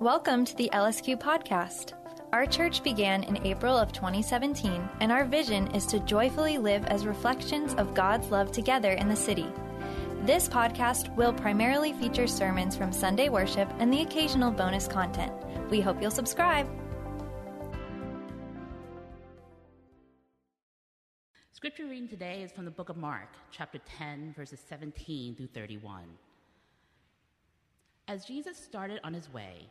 Welcome to the LSQ podcast. Our church began in April of 2017, and our vision is to joyfully live as reflections of God's love together in the city. This podcast will primarily feature sermons from Sunday worship and the occasional bonus content. We hope you'll subscribe. Scripture reading today is from the book of Mark, chapter 10, verses 17 through 31. As Jesus started on his way,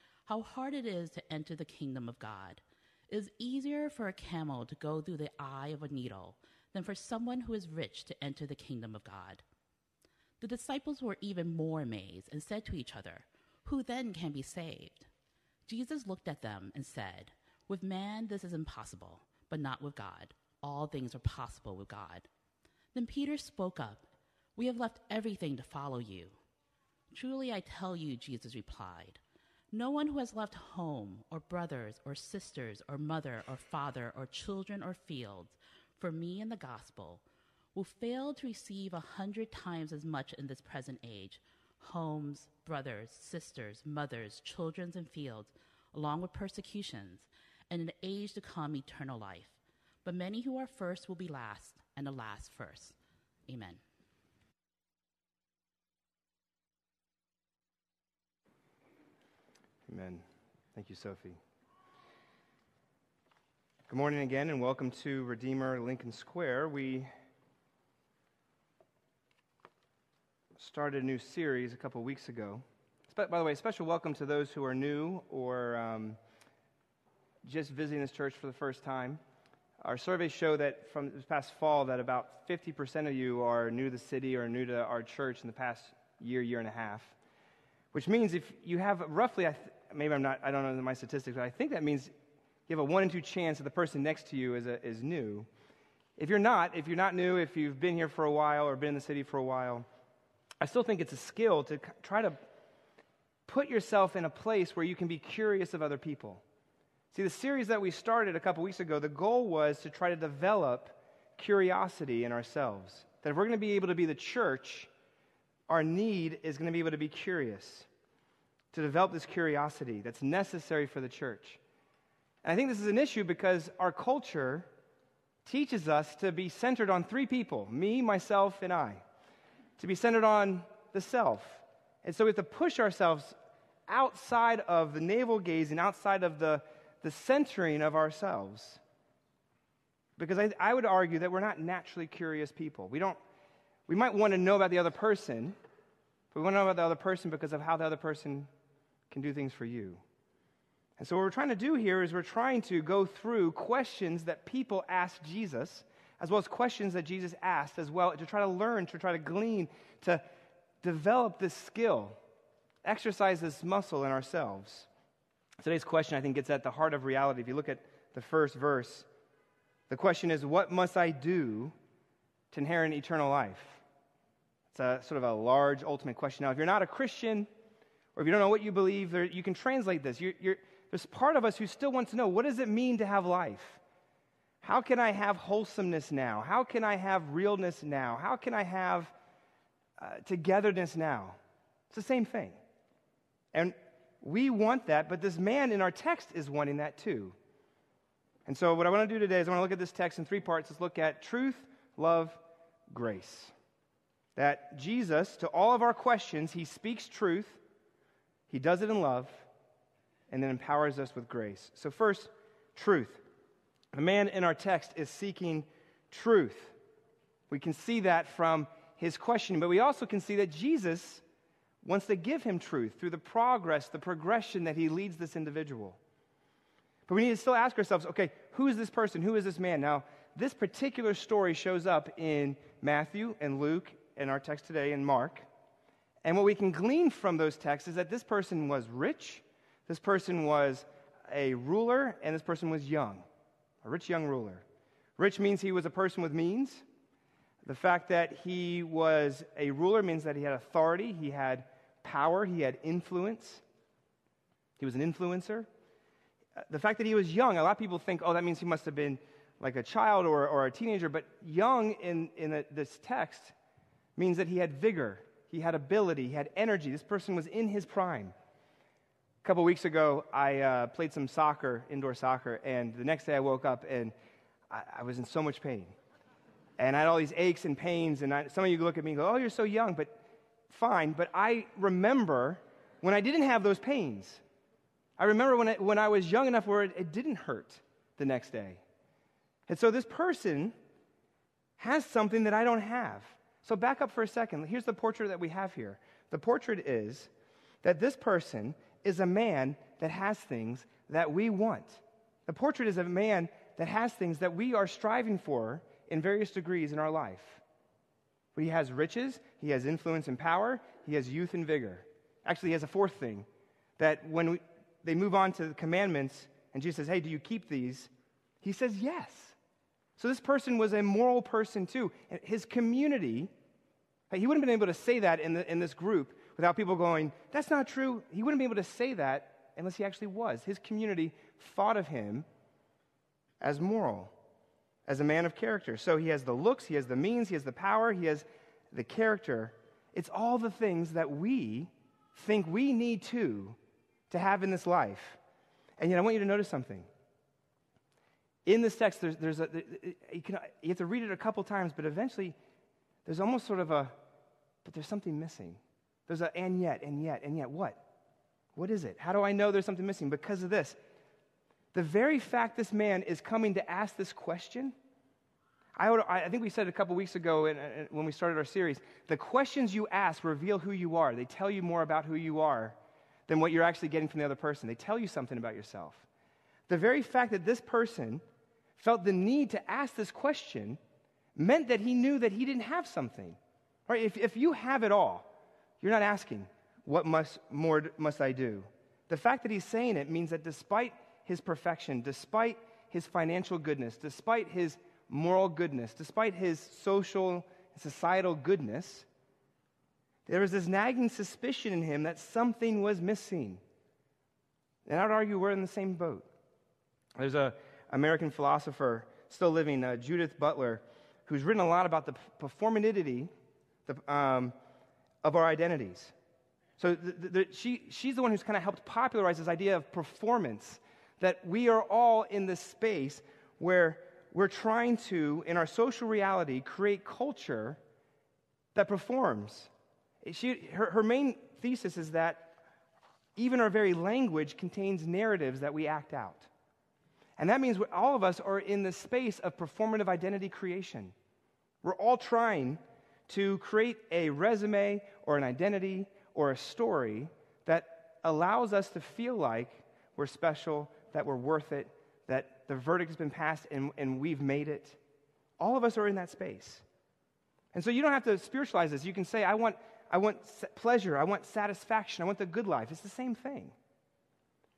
how hard it is to enter the kingdom of God. It is easier for a camel to go through the eye of a needle than for someone who is rich to enter the kingdom of God. The disciples were even more amazed and said to each other, Who then can be saved? Jesus looked at them and said, With man this is impossible, but not with God. All things are possible with God. Then Peter spoke up, We have left everything to follow you. Truly I tell you, Jesus replied, no one who has left home, or brothers, or sisters, or mother, or father, or children, or fields, for me and the gospel, will fail to receive a hundred times as much in this present age homes, brothers, sisters, mothers, children, and fields, along with persecutions, and in the age to come, eternal life. But many who are first will be last, and the last first. Amen. Amen. Thank you, Sophie. Good morning again, and welcome to Redeemer Lincoln Square. We started a new series a couple weeks ago. By the way, special welcome to those who are new or um, just visiting this church for the first time. Our surveys show that from this past fall that about 50% of you are new to the city or new to our church in the past year, year and a half. Which means if you have roughly, maybe I'm not, I don't know my statistics, but I think that means you have a one in two chance that the person next to you is, a, is new. If you're not, if you're not new, if you've been here for a while or been in the city for a while, I still think it's a skill to try to put yourself in a place where you can be curious of other people. See, the series that we started a couple weeks ago, the goal was to try to develop curiosity in ourselves. That if we're going to be able to be the church, our need is going to be able to be curious to develop this curiosity that's necessary for the church. And I think this is an issue because our culture teaches us to be centered on three people me, myself, and I. To be centered on the self. And so we have to push ourselves outside of the navel gazing, outside of the, the centering of ourselves. Because I, I would argue that we're not naturally curious people. We don't, we might want to know about the other person, but we want to know about the other person because of how the other person can do things for you. And so, what we're trying to do here is we're trying to go through questions that people asked Jesus, as well as questions that Jesus asked, as well, to try to learn, to try to glean, to develop this skill, exercise this muscle in ourselves. Today's question, I think, gets at the heart of reality. If you look at the first verse, the question is, What must I do to inherit eternal life? It's a sort of a large, ultimate question. Now, if you're not a Christian, or if you don't know what you believe, there, you can translate this. You're, you're, there's part of us who still wants to know what does it mean to have life? How can I have wholesomeness now? How can I have realness now? How can I have uh, togetherness now? It's the same thing. And we want that, but this man in our text is wanting that too. And so, what I want to do today is I want to look at this text in three parts. Let's look at truth, love, grace. That Jesus, to all of our questions, he speaks truth, he does it in love, and then empowers us with grace. So, first, truth. The man in our text is seeking truth. We can see that from his questioning, but we also can see that Jesus wants to give him truth through the progress, the progression that he leads this individual. But we need to still ask ourselves okay, who is this person? Who is this man? Now, this particular story shows up in Matthew and Luke, and our text today in Mark. And what we can glean from those texts is that this person was rich, this person was a ruler, and this person was young. A rich young ruler. Rich means he was a person with means. The fact that he was a ruler means that he had authority, he had power, he had influence. He was an influencer. The fact that he was young, a lot of people think, oh, that means he must have been like a child or, or a teenager, but young in, in this text means that he had vigor, he had ability, he had energy. This person was in his prime. A couple weeks ago, I uh, played some soccer, indoor soccer, and the next day I woke up and I, I was in so much pain. And I had all these aches and pains, and I, some of you look at me and go, Oh, you're so young, but fine. But I remember when I didn't have those pains. I remember when, when I was young enough where it, it didn't hurt the next day. And so this person has something that I don't have. So back up for a second. Here's the portrait that we have here. The portrait is that this person is a man that has things that we want. The portrait is a man that has things that we are striving for in various degrees in our life. But he has riches, he has influence and power, he has youth and vigor. Actually, he has a fourth thing that when we, they move on to the commandments and Jesus says, Hey, do you keep these? He says, Yes. So this person was a moral person too. His community, he wouldn't have been able to say that in, the, in this group without people going, That's not true. He wouldn't be able to say that unless he actually was. His community thought of him as moral, as a man of character. So he has the looks, he has the means, he has the power, he has the character. It's all the things that we think we need to to have in this life. And yet, I want you to notice something in this text, there's, there's a, you, can, you have to read it a couple times, but eventually there's almost sort of a, but there's something missing. There's a, and yet, and yet, and yet, what? What is it? How do I know there's something missing? Because of this. The very fact this man is coming to ask this question, I, would, I think we said a couple weeks ago in, in, when we started our series, the questions you ask reveal who you are. They tell you more about who you are than what you're actually getting from the other person. They tell you something about yourself. The very fact that this person felt the need to ask this question meant that he knew that he didn't have something. Right? If, if you have it all, you're not asking, what must, more must I do? The fact that he's saying it means that despite his perfection, despite his financial goodness, despite his moral goodness, despite his social and societal goodness, there was this nagging suspicion in him that something was missing. And I would argue we're in the same boat. There's a American philosopher still living, uh, Judith Butler, who's written a lot about the performativity the, um, of our identities. So the, the, she, she's the one who's kind of helped popularize this idea of performance, that we are all in this space where we're trying to, in our social reality, create culture that performs. She, her, her main thesis is that even our very language contains narratives that we act out. And that means all of us are in the space of performative identity creation. We're all trying to create a resume or an identity or a story that allows us to feel like we're special, that we're worth it, that the verdict has been passed and, and we've made it. All of us are in that space. And so you don't have to spiritualize this. You can say, I want, I want pleasure, I want satisfaction, I want the good life. It's the same thing.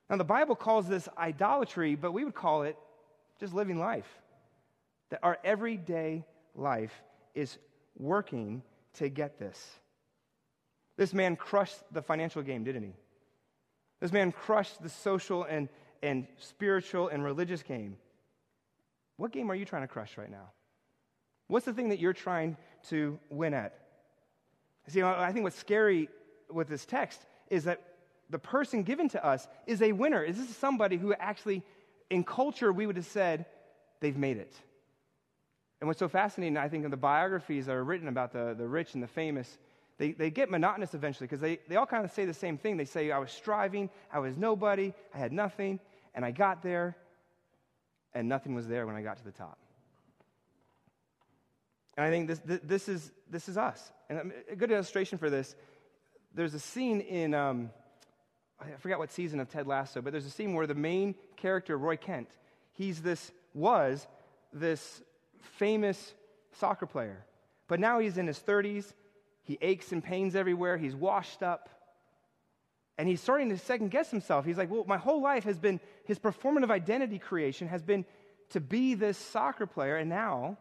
Now, the Bible calls this idolatry, but we would call it just living life. That our everyday life is working to get this. This man crushed the financial game, didn't he? This man crushed the social and, and spiritual and religious game. What game are you trying to crush right now? What's the thing that you're trying to win at? See, I think what's scary with this text is that the person given to us is a winner. Is this somebody who actually, in culture, we would have said, they've made it? And what's so fascinating, I think, in the biographies that are written about the, the rich and the famous, they they, get monotonous eventually because they, they all kind of say the same thing. They say, I was striving, I was nobody, I had nothing, and I got there, and nothing was there when I got to the top. And I think this, this, is, this is us. And a good illustration for this there's a scene in, um, I forgot what season of Ted Lasso, but there's a scene where the main character, Roy Kent, he's this, was this famous soccer player. But now he's in his 30s. He aches and pains everywhere. He's washed up. And he's starting to second guess himself. He's like, well, my whole life has been, his performative identity creation has been to be this soccer player. And now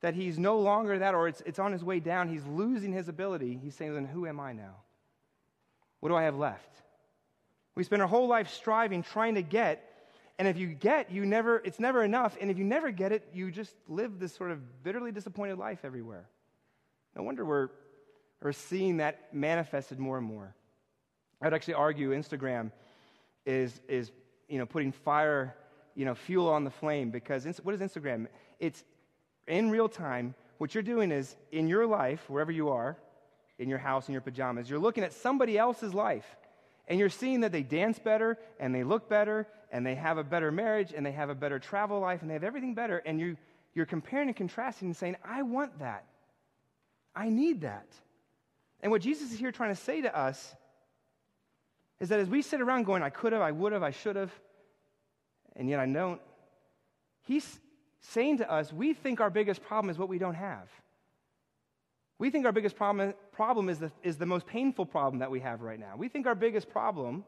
that he's no longer that, or it's, it's on his way down, he's losing his ability. He's saying, then who am I now? What do I have left? We spend our whole life striving, trying to get, and if you get, you never, it's never enough. And if you never get it, you just live this sort of bitterly disappointed life everywhere. No wonder we're, we're seeing that manifested more and more. I would actually argue Instagram is, is you know, putting fire, you know, fuel on the flame because what is Instagram? It's in real time. What you're doing is in your life, wherever you are, in your house in your pajamas. You're looking at somebody else's life and you're seeing that they dance better and they look better and they have a better marriage and they have a better travel life and they have everything better. And you, you're comparing and contrasting and saying, I want that. I need that. And what Jesus is here trying to say to us is that as we sit around going, I could have, I would have, I should have, and yet I don't, he's saying to us, we think our biggest problem is what we don't have. We think our biggest problem, problem is, the, is the most painful problem that we have right now. We think our biggest problem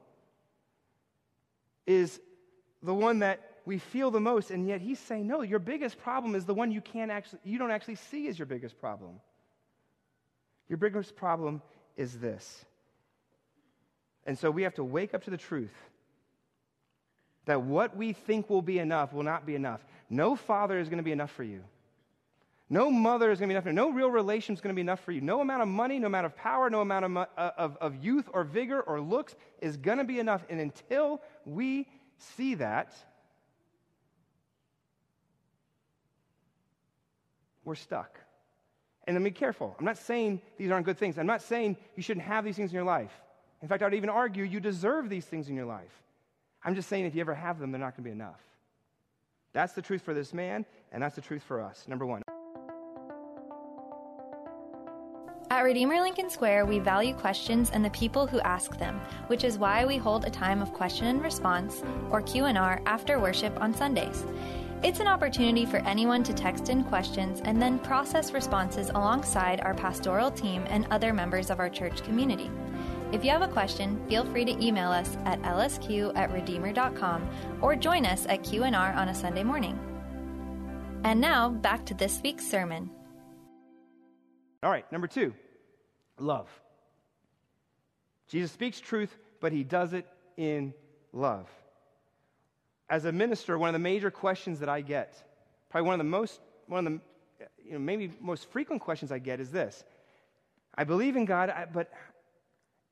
is the one that we feel the most, and yet he's saying, no, your biggest problem is the one you can't actually, you don't actually see as your biggest problem. Your biggest problem is this. And so we have to wake up to the truth that what we think will be enough will not be enough. No father is going to be enough for you. No mother is going to be enough. for you. No real relation is going to be enough for you. No amount of money, no amount of power, no amount of, uh, of, of youth or vigor or looks is going to be enough. And until we see that, we're stuck. And then be careful. I'm not saying these aren't good things. I'm not saying you shouldn't have these things in your life. In fact, I would even argue you deserve these things in your life. I'm just saying if you ever have them, they're not going to be enough. That's the truth for this man, and that's the truth for us. Number one. At Redeemer Lincoln Square, we value questions and the people who ask them, which is why we hold a time of question and response, or Q&R, after worship on Sundays. It's an opportunity for anyone to text in questions and then process responses alongside our pastoral team and other members of our church community. If you have a question, feel free to email us at lsq at redeemer.com or join us at Q&R on a Sunday morning. And now, back to this week's sermon. All right, number two, love. Jesus speaks truth, but he does it in love. As a minister, one of the major questions that I get, probably one of the most, one of the, you know, maybe most frequent questions I get is this I believe in God, but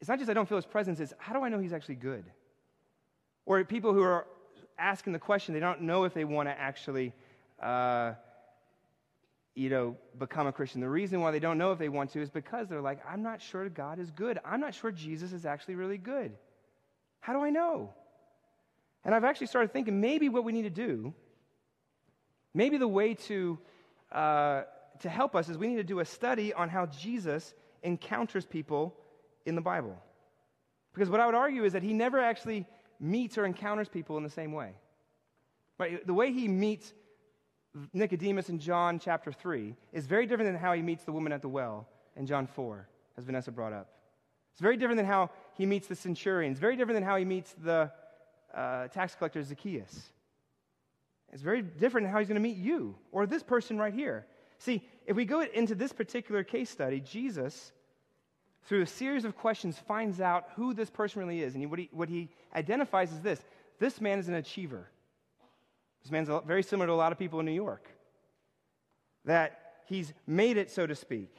it's not just I don't feel his presence, it's how do I know he's actually good? Or people who are asking the question, they don't know if they want to actually. Uh, you know, become a Christian. The reason why they don't know if they want to is because they're like, I'm not sure God is good. I'm not sure Jesus is actually really good. How do I know? And I've actually started thinking maybe what we need to do, maybe the way to, uh, to help us is we need to do a study on how Jesus encounters people in the Bible. Because what I would argue is that he never actually meets or encounters people in the same way. Right? The way he meets Nicodemus in John chapter 3 is very different than how he meets the woman at the well in John 4, as Vanessa brought up. It's very different than how he meets the centurion. It's very different than how he meets the uh, tax collector Zacchaeus. It's very different than how he's going to meet you or this person right here. See, if we go into this particular case study, Jesus, through a series of questions, finds out who this person really is. And what, he, what he identifies is this this man is an achiever. This man's very similar to a lot of people in New York. That he's made it, so to speak.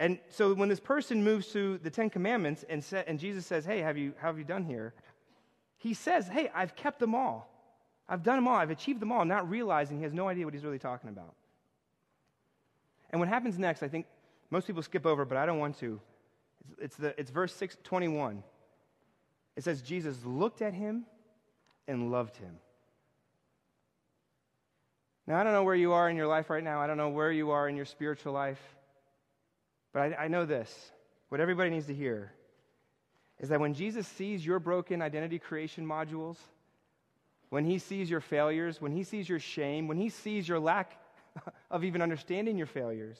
And so when this person moves to the Ten Commandments and, sa- and Jesus says, Hey, have you, how have you done here? He says, Hey, I've kept them all. I've done them all. I've achieved them all, not realizing he has no idea what he's really talking about. And what happens next, I think most people skip over, but I don't want to. It's, it's, the, it's verse 6, 21. It says, Jesus looked at him and loved him. Now, I don't know where you are in your life right now. I don't know where you are in your spiritual life. But I, I know this what everybody needs to hear is that when Jesus sees your broken identity creation modules, when he sees your failures, when he sees your shame, when he sees your lack of even understanding your failures,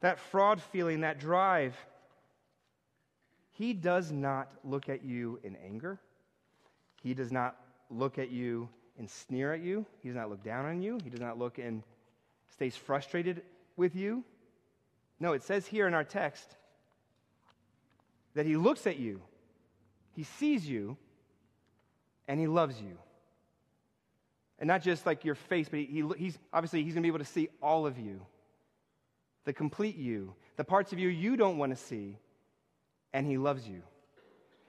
that fraud feeling, that drive, he does not look at you in anger. He does not look at you and sneer at you. He does not look down on you. He does not look and stays frustrated with you. No, it says here in our text that he looks at you, he sees you, and he loves you. And not just like your face, but he, he he's obviously he's going to be able to see all of you, the complete you, the parts of you you don't want to see, and he loves you.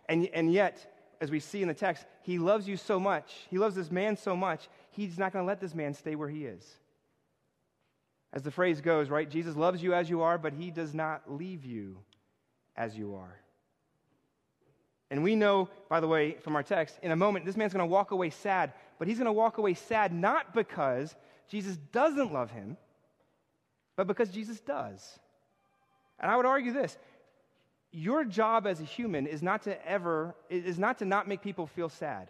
And, and yet, as we see in the text, he loves you so much, he loves this man so much, he's not going to let this man stay where he is. As the phrase goes, right? Jesus loves you as you are, but he does not leave you as you are. And we know, by the way, from our text, in a moment, this man's going to walk away sad, but he's going to walk away sad not because Jesus doesn't love him, but because Jesus does. And I would argue this your job as a human is not to ever, is not to not make people feel sad.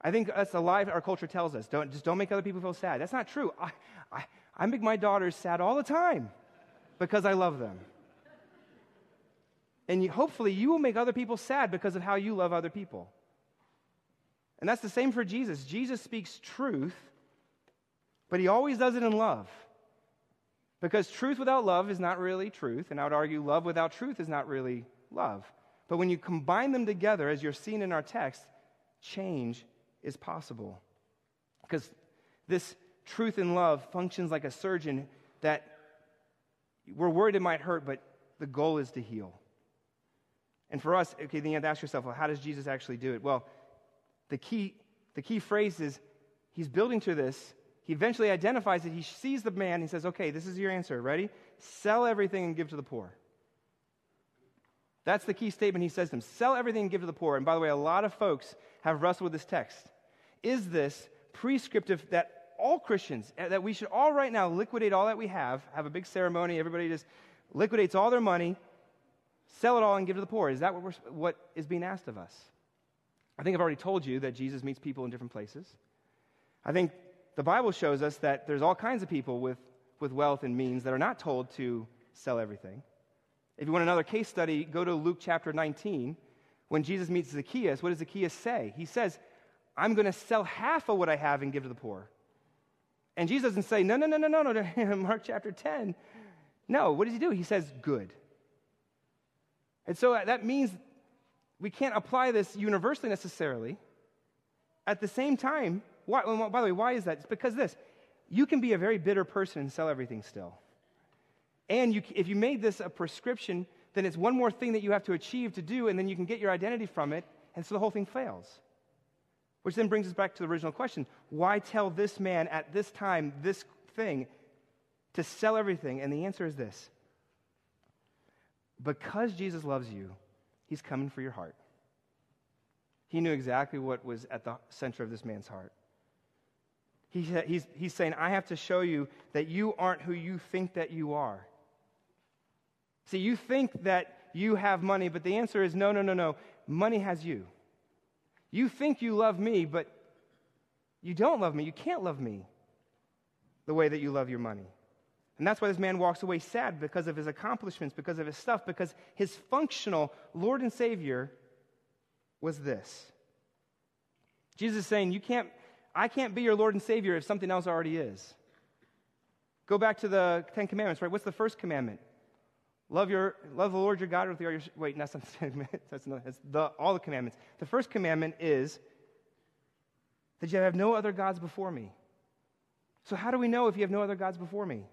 I think that's a lie our culture tells us. Don't, just don't make other people feel sad. That's not true. I, I, I make my daughters sad all the time because I love them. And you, hopefully, you will make other people sad because of how you love other people. And that's the same for Jesus. Jesus speaks truth, but he always does it in love. Because truth without love is not really truth, and I would argue love without truth is not really love. But when you combine them together, as you're seeing in our text, change is possible. Because this truth and love functions like a surgeon that we're worried it might hurt, but the goal is to heal. And for us, okay, then you have to ask yourself, well, how does Jesus actually do it? Well, the key, the key phrase is he's building to this he eventually identifies it. He sees the man. He says, Okay, this is your answer. Ready? Sell everything and give to the poor. That's the key statement he says to them sell everything and give to the poor. And by the way, a lot of folks have wrestled with this text. Is this prescriptive that all Christians, eh, that we should all right now liquidate all that we have, have a big ceremony, everybody just liquidates all their money, sell it all and give to the poor? Is that what, what is being asked of us? I think I've already told you that Jesus meets people in different places. I think the Bible shows us that there's all kinds of people with, with wealth and means that are not told to sell everything. If you want another case study, go to Luke chapter 19. When Jesus meets Zacchaeus, what does Zacchaeus say? He says, I'm going to sell half of what I have and give to the poor. And Jesus doesn't say, no, no, no, no, no, no, Mark chapter 10. No, what does he do? He says, good. And so uh, that means we can't apply this universally necessarily. At the same time, why, by the way, why is that? It's because this you can be a very bitter person and sell everything still. And you, if you made this a prescription, then it's one more thing that you have to achieve to do, and then you can get your identity from it, and so the whole thing fails. Which then brings us back to the original question why tell this man at this time this thing to sell everything? And the answer is this because Jesus loves you, he's coming for your heart. He knew exactly what was at the center of this man's heart. He, he's, he's saying, I have to show you that you aren't who you think that you are. See, you think that you have money, but the answer is no, no, no, no. Money has you. You think you love me, but you don't love me. You can't love me the way that you love your money. And that's why this man walks away sad because of his accomplishments, because of his stuff, because his functional Lord and Savior was this. Jesus is saying, You can't I can't be your Lord and Savior if something else already is. Go back to the Ten Commandments, right? What's the first commandment? Love your love the Lord your God with your wait, that's not that's, not, that's the, all the commandments. The first commandment is that you have no other gods before me. So how do we know if you have no other gods before me?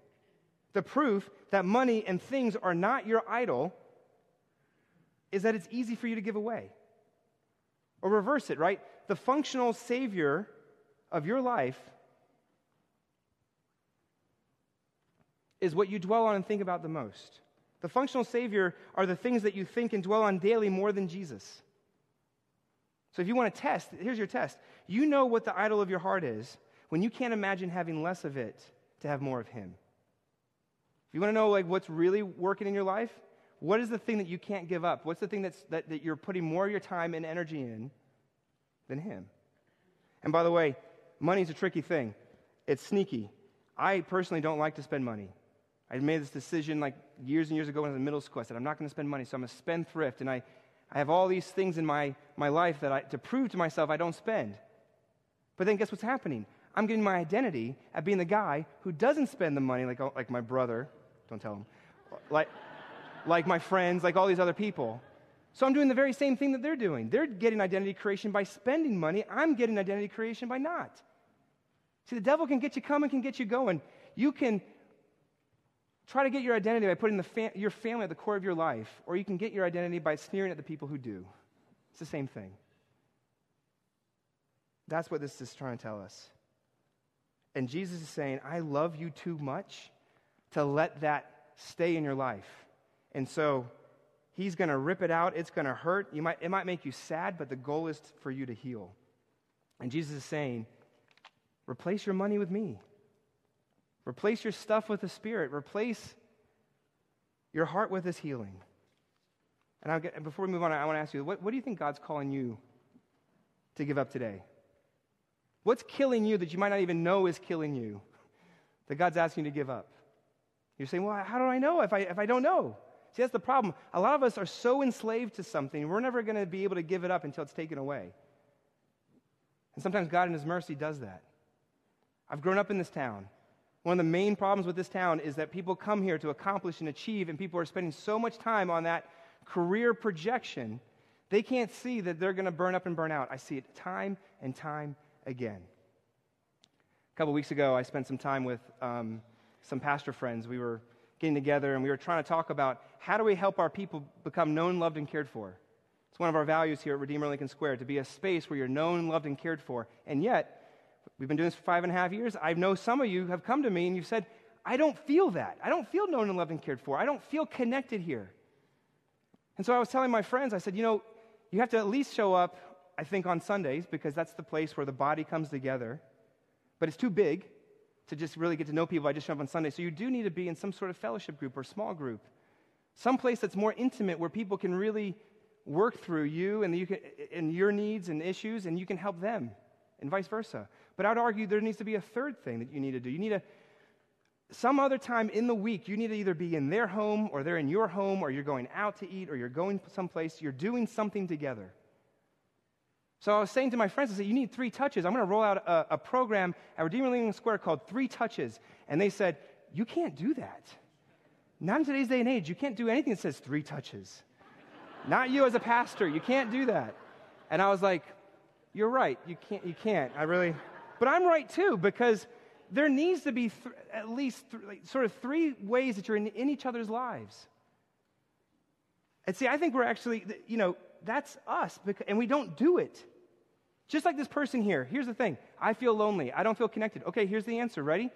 The proof that money and things are not your idol is that it's easy for you to give away. Or reverse it, right? The functional savior of your life is what you dwell on and think about the most. The functional Savior are the things that you think and dwell on daily more than Jesus. So if you want to test, here's your test. You know what the idol of your heart is when you can't imagine having less of it to have more of Him. If you want to know like what's really working in your life, what is the thing that you can't give up? What's the thing that's, that, that you're putting more of your time and energy in than Him? And by the way, money's a tricky thing. It's sneaky. I personally don't like to spend money. I made this decision like years and years ago when I was in middle school. I said, I'm not going to spend money, so I'm a spendthrift. And I, I have all these things in my, my life that I, to prove to myself I don't spend. But then guess what's happening? I'm getting my identity at being the guy who doesn't spend the money like, like my brother. Don't tell him. Like, like my friends, like all these other people. So I'm doing the very same thing that they're doing. They're getting identity creation by spending money. I'm getting identity creation by not. See, the devil can get you coming, can get you going. You can try to get your identity by putting fam- your family at the core of your life, or you can get your identity by sneering at the people who do. It's the same thing. That's what this is trying to tell us. And Jesus is saying, I love you too much to let that stay in your life. And so he's going to rip it out. It's going to hurt. You might, it might make you sad, but the goal is for you to heal. And Jesus is saying, replace your money with me. Replace your stuff with the Spirit. Replace your heart with His healing. And, get, and before we move on, I want to ask you what, what do you think God's calling you to give up today? What's killing you that you might not even know is killing you that God's asking you to give up? You're saying, well, how do I know if I, if I don't know? See, that's the problem. A lot of us are so enslaved to something, we're never going to be able to give it up until it's taken away. And sometimes God, in His mercy, does that. I've grown up in this town. One of the main problems with this town is that people come here to accomplish and achieve, and people are spending so much time on that career projection, they can't see that they're going to burn up and burn out. I see it time and time again. A couple weeks ago, I spent some time with um, some pastor friends. We were getting together and we were trying to talk about how do we help our people become known, loved, and cared for. It's one of our values here at Redeemer Lincoln Square to be a space where you're known, loved, and cared for. And yet, We've been doing this for five and a half years. I know some of you have come to me and you've said, I don't feel that. I don't feel known and loved and cared for. I don't feel connected here. And so I was telling my friends, I said, you know, you have to at least show up, I think, on Sundays because that's the place where the body comes together. But it's too big to just really get to know people. I just show up on Sunday. So you do need to be in some sort of fellowship group or small group, some place that's more intimate where people can really work through you and, you can, and your needs and issues, and you can help them, and vice versa. But I would argue there needs to be a third thing that you need to do. You need to, some other time in the week, you need to either be in their home or they're in your home or you're going out to eat or you're going someplace. You're doing something together. So I was saying to my friends, I said, You need three touches. I'm going to roll out a, a program at Redeemer Lincoln Square called Three Touches. And they said, You can't do that. Not in today's day and age. You can't do anything that says three touches. Not you as a pastor. You can't do that. And I was like, You're right. You can't. You can't. I really. But I'm right too, because there needs to be th- at least th- like, sort of three ways that you're in, in each other's lives. And see, I think we're actually, you know, that's us, because, and we don't do it. Just like this person here. Here's the thing I feel lonely. I don't feel connected. Okay, here's the answer. Ready?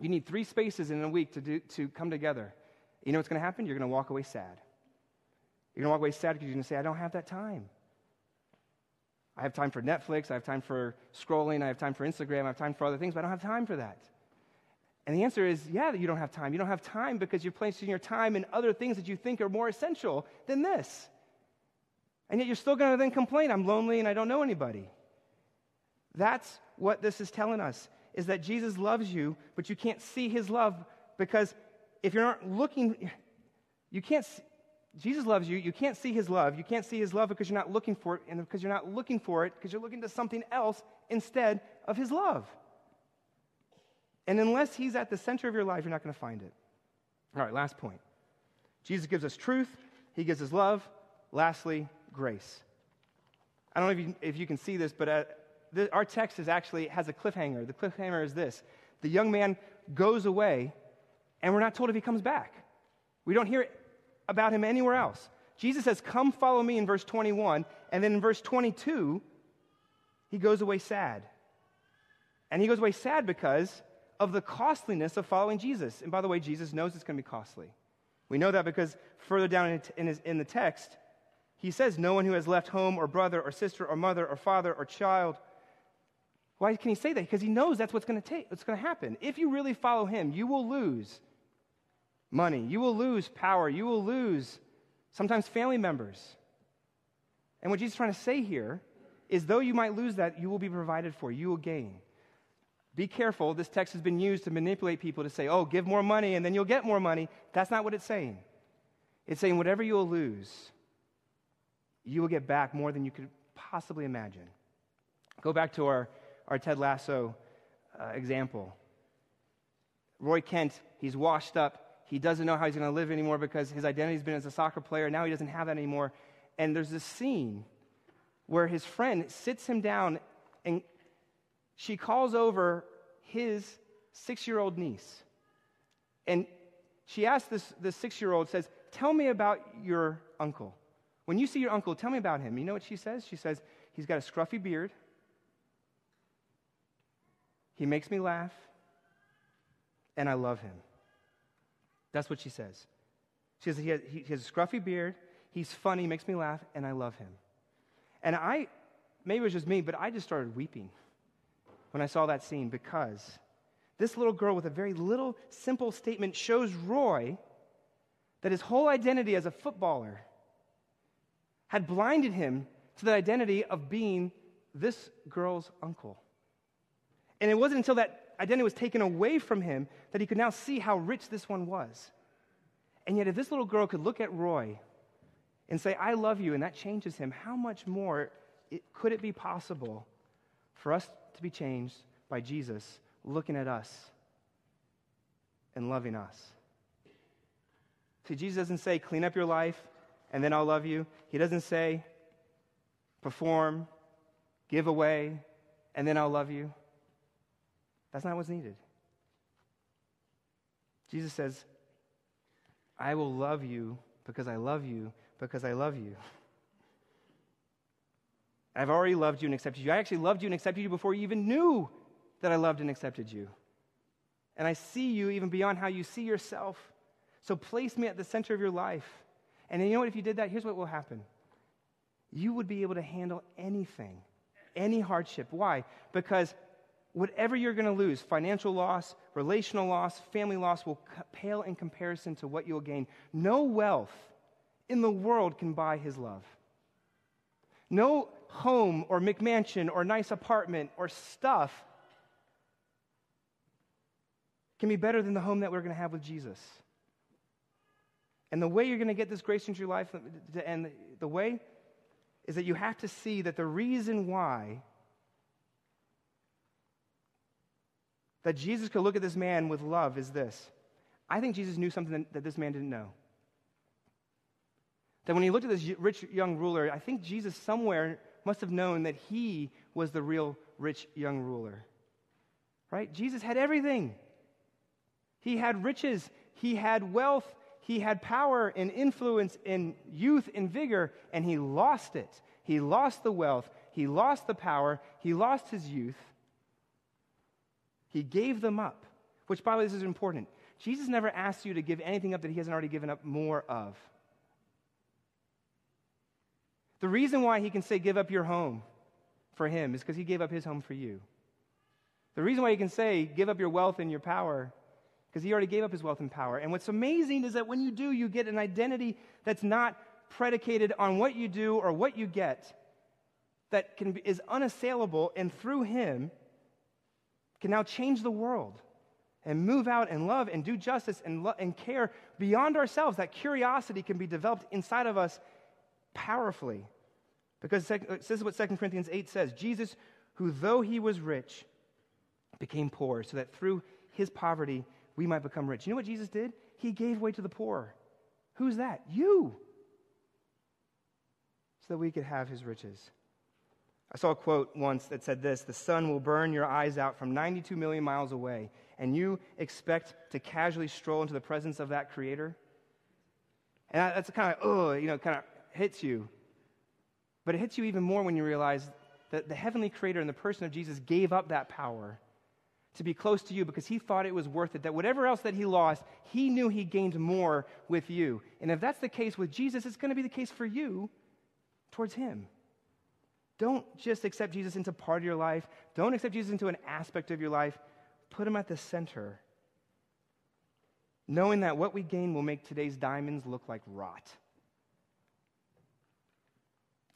You need three spaces in a week to, do, to come together. You know what's going to happen? You're going to walk away sad. You're going to walk away sad because you're going to say, I don't have that time. I have time for Netflix, I have time for scrolling, I have time for Instagram, I have time for other things, but I don't have time for that. And the answer is, yeah, you don't have time. You don't have time because you're placing your time in other things that you think are more essential than this. And yet you're still going to then complain, I'm lonely and I don't know anybody. That's what this is telling us is that Jesus loves you, but you can't see his love because if you're not looking, you can't see, Jesus loves you. You can't see his love. You can't see his love because you're not looking for it, and because you're not looking for it, because you're looking to something else instead of his love. And unless he's at the center of your life, you're not going to find it. All right, last point. Jesus gives us truth, he gives us love. Lastly, grace. I don't know if you, if you can see this, but uh, the, our text is actually has a cliffhanger. The cliffhanger is this the young man goes away, and we're not told if he comes back. We don't hear about him anywhere else. Jesus says, Come follow me in verse 21. And then in verse 22, he goes away sad. And he goes away sad because of the costliness of following Jesus. And by the way, Jesus knows it's going to be costly. We know that because further down in, his, in the text, he says, No one who has left home or brother or sister or mother or father or child. Why can he say that? Because he knows that's what's going to take, what's going to happen. If you really follow him, you will lose money, you will lose power, you will lose sometimes family members. And what Jesus is trying to say here is though you might lose that, you will be provided for, you will gain. Be careful, this text has been used to manipulate people to say, oh, give more money and then you'll get more money. That's not what it's saying. It's saying whatever you will lose, you will get back more than you could possibly imagine. Go back to our, our Ted Lasso uh, example. Roy Kent, he's washed up. He doesn't know how he's going to live anymore because his identity's been as a soccer player. and Now he doesn't have that anymore. And there's this scene where his friend sits him down and she calls over his six year old niece. And she asks this, this six year old, says, Tell me about your uncle. When you see your uncle, tell me about him. You know what she says? She says, He's got a scruffy beard. He makes me laugh. And I love him. That's what she says. She says, He has, he has a scruffy beard. He's funny, makes me laugh, and I love him. And I, maybe it was just me, but I just started weeping when I saw that scene because this little girl with a very little simple statement shows Roy that his whole identity as a footballer had blinded him to the identity of being this girl's uncle. And it wasn't until that identity was taken away from him that he could now see how rich this one was. And yet, if this little girl could look at Roy and say, I love you, and that changes him, how much more it, could it be possible for us to be changed by Jesus looking at us and loving us. See, Jesus doesn't say, clean up your life and then I'll love you. He doesn't say, perform, give away, and then I'll love you. That's not what's needed. Jesus says, I will love you because I love you because I love you. I've already loved you and accepted you. I actually loved you and accepted you before you even knew that I loved and accepted you. And I see you even beyond how you see yourself. So place me at the center of your life. And you know what? If you did that, here's what will happen you would be able to handle anything, any hardship. Why? Because whatever you're going to lose financial loss, relational loss, family loss will pale in comparison to what you'll gain. No wealth in the world can buy his love. No home or McMansion or nice apartment or stuff can be better than the home that we're going to have with Jesus. And the way you're going to get this grace into your life, uh, and the way is that you have to see that the reason why that Jesus could look at this man with love is this. I think Jesus knew something that this man didn't know. That when he looked at this rich young ruler, I think Jesus somewhere must have known that he was the real rich young ruler. Right? Jesus had everything. He had riches, he had wealth, he had power and influence and youth and vigor, and he lost it. He lost the wealth, he lost the power, he lost his youth. He gave them up, which, by the way, this is important. Jesus never asks you to give anything up that he hasn't already given up more of. The reason why he can say, Give up your home for him is because he gave up his home for you. The reason why he can say, Give up your wealth and your power, because he already gave up his wealth and power. And what's amazing is that when you do, you get an identity that's not predicated on what you do or what you get, that can is unassailable, and through him can now change the world and move out and love and do justice and, lo- and care beyond ourselves. That curiosity can be developed inside of us powerfully. Because uh, this is what 2 Corinthians 8 says Jesus, who though he was rich, became poor, so that through his poverty we might become rich. You know what Jesus did? He gave way to the poor. Who's that? You. So that we could have his riches. I saw a quote once that said this The sun will burn your eyes out from 92 million miles away, and you expect to casually stroll into the presence of that creator? And that's kind of, you know, kind of hits you. But it hits you even more when you realize that the heavenly creator and the person of Jesus gave up that power to be close to you because he thought it was worth it. That whatever else that he lost, he knew he gained more with you. And if that's the case with Jesus, it's going to be the case for you towards him. Don't just accept Jesus into part of your life. Don't accept Jesus into an aspect of your life. Put him at the center. Knowing that what we gain will make today's diamonds look like rot.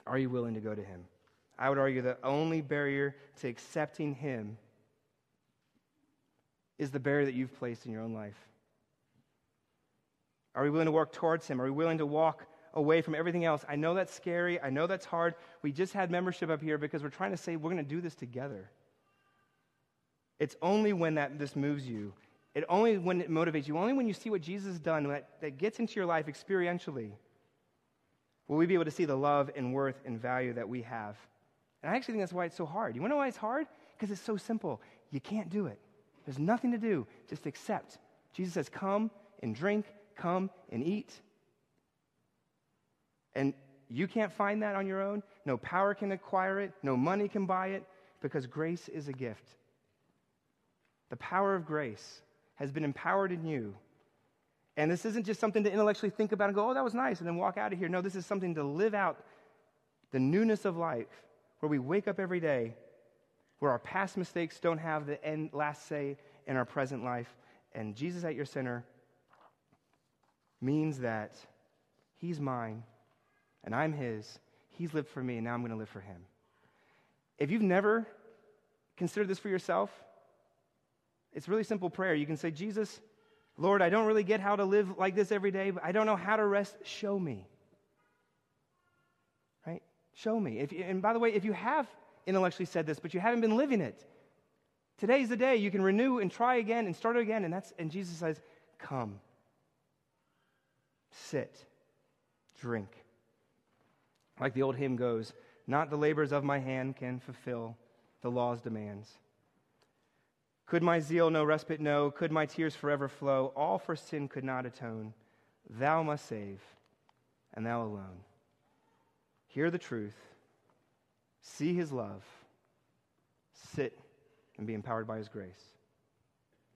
Are you willing to go to him? I would argue the only barrier to accepting him is the barrier that you've placed in your own life. Are we willing to work towards him? Are we willing to walk away from everything else. I know that's scary. I know that's hard. We just had membership up here because we're trying to say we're going to do this together. It's only when that this moves you, it only when it motivates you, only when you see what Jesus has done that, that gets into your life experientially, will we be able to see the love and worth and value that we have. And I actually think that's why it's so hard. You want to know why it's hard? Because it's so simple. You can't do it. There's nothing to do. Just accept. Jesus says, Come and drink, come and eat. And you can't find that on your own. No power can acquire it, no money can buy it, because grace is a gift. The power of grace has been empowered in you. And this isn't just something to intellectually think about and go, oh, that was nice, and then walk out of here. No, this is something to live out the newness of life, where we wake up every day, where our past mistakes don't have the end, last say in our present life. And Jesus at your center means that He's mine and I'm His. He's lived for me, and now I'm going to live for Him. If you've never considered this for yourself, it's really simple prayer. You can say, Jesus, Lord, I don't really get how to live like this every day, but I don't know how to rest. Show me. Right? Show me. If, and by the way, if you have intellectually said this, but you haven't been living it, today's the day you can renew and try again and start again. And that's and Jesus says, Come. Sit. Drink. Like the old hymn goes, not the labors of my hand can fulfill the law's demands. Could my zeal no respite know? Could my tears forever flow? All for sin could not atone. Thou must save, and thou alone. Hear the truth, see his love, sit and be empowered by his grace.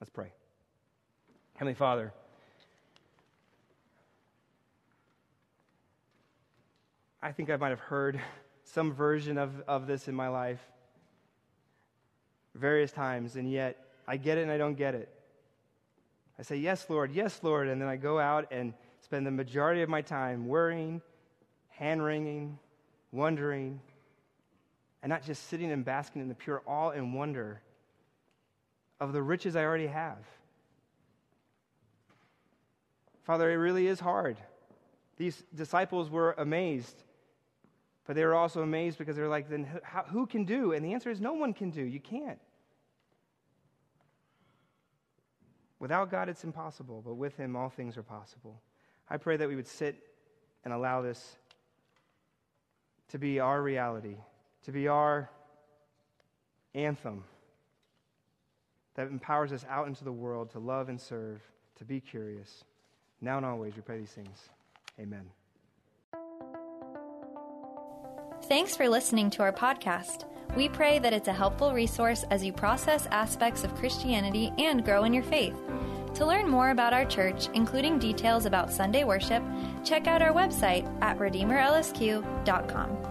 Let's pray. Heavenly Father, I think I might have heard some version of, of this in my life various times, and yet I get it and I don't get it. I say, Yes, Lord, yes, Lord, and then I go out and spend the majority of my time worrying, hand wringing, wondering, and not just sitting and basking in the pure awe and wonder of the riches I already have. Father, it really is hard. These disciples were amazed but they were also amazed because they were like, then how, who can do? And the answer is no one can do. You can't. Without God, it's impossible, but with Him, all things are possible. I pray that we would sit and allow this to be our reality, to be our anthem that empowers us out into the world to love and serve, to be curious. Now and always, we pray these things. Amen. Thanks for listening to our podcast. We pray that it's a helpful resource as you process aspects of Christianity and grow in your faith. To learn more about our church, including details about Sunday worship, check out our website at RedeemerLSQ.com.